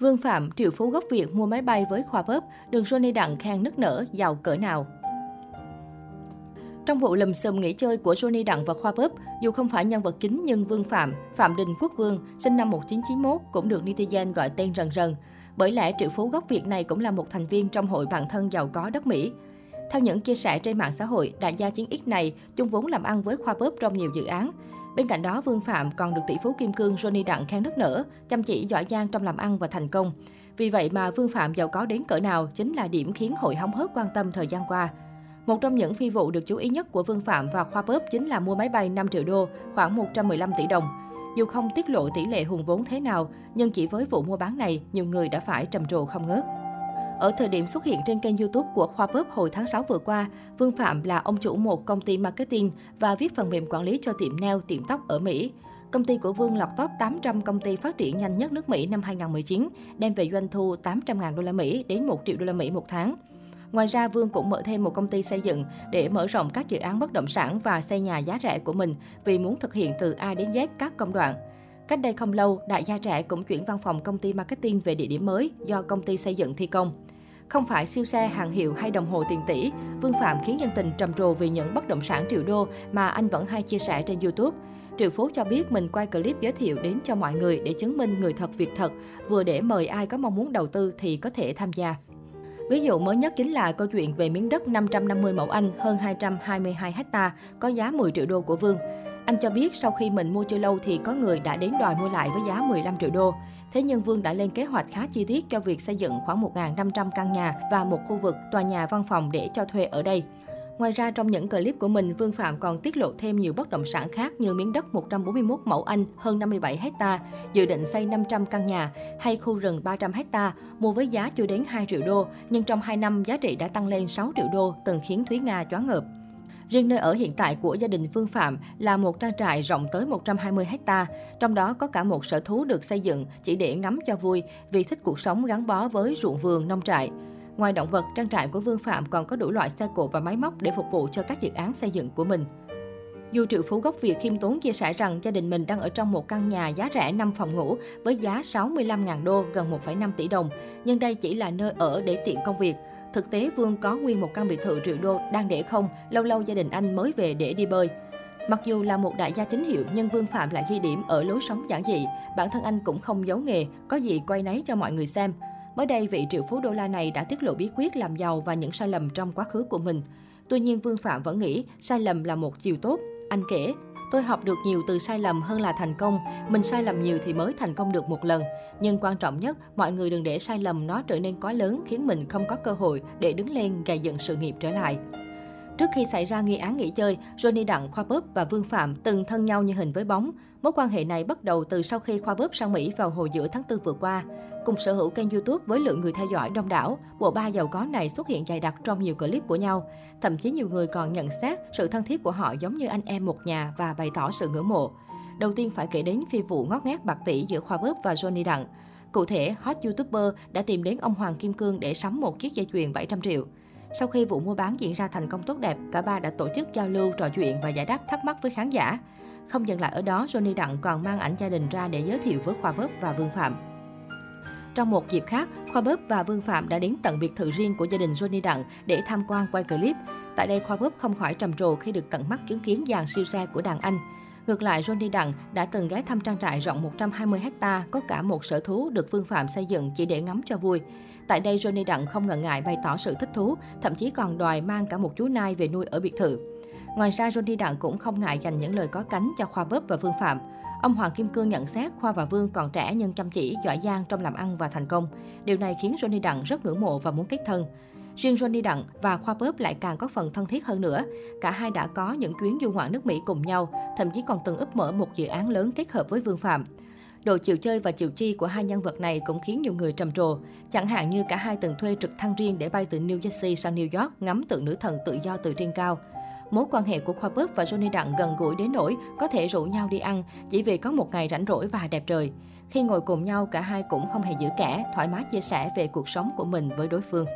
Vương Phạm, triệu phú gốc Việt mua máy bay với khoa bóp, đường Johnny Đặng khen nức nở, giàu cỡ nào. Trong vụ lùm xùm nghỉ chơi của Johnny Đặng và Khoa Bóp, dù không phải nhân vật chính nhưng Vương Phạm, Phạm Đình Quốc Vương, sinh năm 1991 cũng được netizen gọi tên rần rần. Bởi lẽ triệu phú gốc Việt này cũng là một thành viên trong hội bạn thân giàu có đất Mỹ. Theo những chia sẻ trên mạng xã hội, đại gia chiến X này chung vốn làm ăn với Khoa Bóp trong nhiều dự án. Bên cạnh đó, Vương Phạm còn được tỷ phú kim cương Johnny Đặng khen nức nở, chăm chỉ giỏi giang trong làm ăn và thành công. Vì vậy mà Vương Phạm giàu có đến cỡ nào chính là điểm khiến hội hóng hớt quan tâm thời gian qua. Một trong những phi vụ được chú ý nhất của Vương Phạm và Khoa Bóp chính là mua máy bay 5 triệu đô, khoảng 115 tỷ đồng. Dù không tiết lộ tỷ lệ hùng vốn thế nào, nhưng chỉ với vụ mua bán này, nhiều người đã phải trầm trồ không ngớt. Ở thời điểm xuất hiện trên kênh YouTube của Khoa Bóp hồi tháng 6 vừa qua, Vương Phạm là ông chủ một công ty marketing và viết phần mềm quản lý cho tiệm nail, tiệm tóc ở Mỹ. Công ty của Vương lọt top 800 công ty phát triển nhanh nhất nước Mỹ năm 2019, đem về doanh thu 800.000 đô la Mỹ đến 1 triệu đô la Mỹ một tháng. Ngoài ra, Vương cũng mở thêm một công ty xây dựng để mở rộng các dự án bất động sản và xây nhà giá rẻ của mình vì muốn thực hiện từ A đến Z các công đoạn. Cách đây không lâu, đại gia trẻ cũng chuyển văn phòng công ty marketing về địa điểm mới do công ty xây dựng thi công. Không phải siêu xe, hàng hiệu hay đồng hồ tiền tỷ, Vương Phạm khiến dân tình trầm trồ vì những bất động sản triệu đô mà anh vẫn hay chia sẻ trên YouTube. Triệu Phú cho biết mình quay clip giới thiệu đến cho mọi người để chứng minh người thật việc thật, vừa để mời ai có mong muốn đầu tư thì có thể tham gia. Ví dụ mới nhất chính là câu chuyện về miếng đất 550 mẫu Anh hơn 222 ha có giá 10 triệu đô của Vương. Anh cho biết sau khi mình mua chưa lâu thì có người đã đến đòi mua lại với giá 15 triệu đô. Thế nhưng Vương đã lên kế hoạch khá chi tiết cho việc xây dựng khoảng 1.500 căn nhà và một khu vực tòa nhà văn phòng để cho thuê ở đây. Ngoài ra, trong những clip của mình, Vương Phạm còn tiết lộ thêm nhiều bất động sản khác như miếng đất 141 mẫu Anh hơn 57 ha, dự định xây 500 căn nhà, hay khu rừng 300 ha, mua với giá chưa đến 2 triệu đô, nhưng trong 2 năm giá trị đã tăng lên 6 triệu đô, từng khiến Thúy Nga choáng ngợp. Riêng nơi ở hiện tại của gia đình Vương Phạm là một trang trại rộng tới 120 ha, trong đó có cả một sở thú được xây dựng chỉ để ngắm cho vui vì thích cuộc sống gắn bó với ruộng vườn nông trại. Ngoài động vật, trang trại của Vương Phạm còn có đủ loại xe cộ và máy móc để phục vụ cho các dự án xây dựng của mình. Dù triệu phú gốc Việt khiêm tốn chia sẻ rằng gia đình mình đang ở trong một căn nhà giá rẻ 5 phòng ngủ với giá 65.000 đô, gần 1,5 tỷ đồng, nhưng đây chỉ là nơi ở để tiện công việc. Thực tế, Vương có nguyên một căn biệt thự triệu đô đang để không, lâu lâu gia đình anh mới về để đi bơi. Mặc dù là một đại gia chính hiệu, nhưng Vương Phạm lại ghi điểm ở lối sống giản dị. Bản thân anh cũng không giấu nghề, có gì quay nấy cho mọi người xem. Mới đây, vị triệu phú đô la này đã tiết lộ bí quyết làm giàu và những sai lầm trong quá khứ của mình. Tuy nhiên, Vương Phạm vẫn nghĩ sai lầm là một chiều tốt. Anh kể, Tôi học được nhiều từ sai lầm hơn là thành công. Mình sai lầm nhiều thì mới thành công được một lần. Nhưng quan trọng nhất, mọi người đừng để sai lầm nó trở nên quá lớn khiến mình không có cơ hội để đứng lên gây dựng sự nghiệp trở lại. Trước khi xảy ra nghi án nghỉ chơi, Johnny Đặng, Khoa Bóp và Vương Phạm từng thân nhau như hình với bóng. Mối quan hệ này bắt đầu từ sau khi Khoa Bóp sang Mỹ vào hồi giữa tháng 4 vừa qua. Cùng sở hữu kênh YouTube với lượng người theo dõi đông đảo, bộ ba giàu có này xuất hiện dày đặc trong nhiều clip của nhau. Thậm chí nhiều người còn nhận xét sự thân thiết của họ giống như anh em một nhà và bày tỏ sự ngưỡng mộ. Đầu tiên phải kể đến phi vụ ngót ngát bạc tỷ giữa Khoa Bóp và Johnny Đặng. Cụ thể, hot YouTuber đã tìm đến ông Hoàng Kim Cương để sắm một chiếc dây chuyền 700 triệu. Sau khi vụ mua bán diễn ra thành công tốt đẹp, cả ba đã tổ chức giao lưu, trò chuyện và giải đáp thắc mắc với khán giả. Không dừng lại ở đó, Johnny Đặng còn mang ảnh gia đình ra để giới thiệu với Khoa Bớp và Vương Phạm. Trong một dịp khác, Khoa Bớp và Vương Phạm đã đến tận biệt thự riêng của gia đình Johnny Đặng để tham quan quay clip. Tại đây, Khoa Bớp không khỏi trầm trồ khi được tận mắt chứng kiến dàn siêu xe của đàn anh. Ngược lại, Johnny Đặng đã từng ghé thăm trang trại rộng 120 ha, có cả một sở thú được Phương Phạm xây dựng chỉ để ngắm cho vui. Tại đây, Johnny Đặng không ngần ngại bày tỏ sự thích thú, thậm chí còn đòi mang cả một chú nai về nuôi ở biệt thự. Ngoài ra, Johnny Đặng cũng không ngại dành những lời có cánh cho Khoa Bớp và Phương Phạm. Ông Hoàng Kim Cương nhận xét Khoa và Vương còn trẻ nhưng chăm chỉ, giỏi giang trong làm ăn và thành công. Điều này khiến Johnny Đặng rất ngưỡng mộ và muốn kết thân. Riêng Johnny Đặng và Khoa Bớp lại càng có phần thân thiết hơn nữa. Cả hai đã có những chuyến du ngoạn nước Mỹ cùng nhau, thậm chí còn từng ấp mở một dự án lớn kết hợp với Vương Phạm. Độ chiều chơi và chiều chi của hai nhân vật này cũng khiến nhiều người trầm trồ. Chẳng hạn như cả hai từng thuê trực thăng riêng để bay từ New Jersey sang New York ngắm tượng nữ thần tự do từ trên cao. Mối quan hệ của Khoa Bớp và Johnny Đặng gần gũi đến nỗi có thể rủ nhau đi ăn chỉ vì có một ngày rảnh rỗi và đẹp trời. Khi ngồi cùng nhau, cả hai cũng không hề giữ kẻ, thoải mái chia sẻ về cuộc sống của mình với đối phương.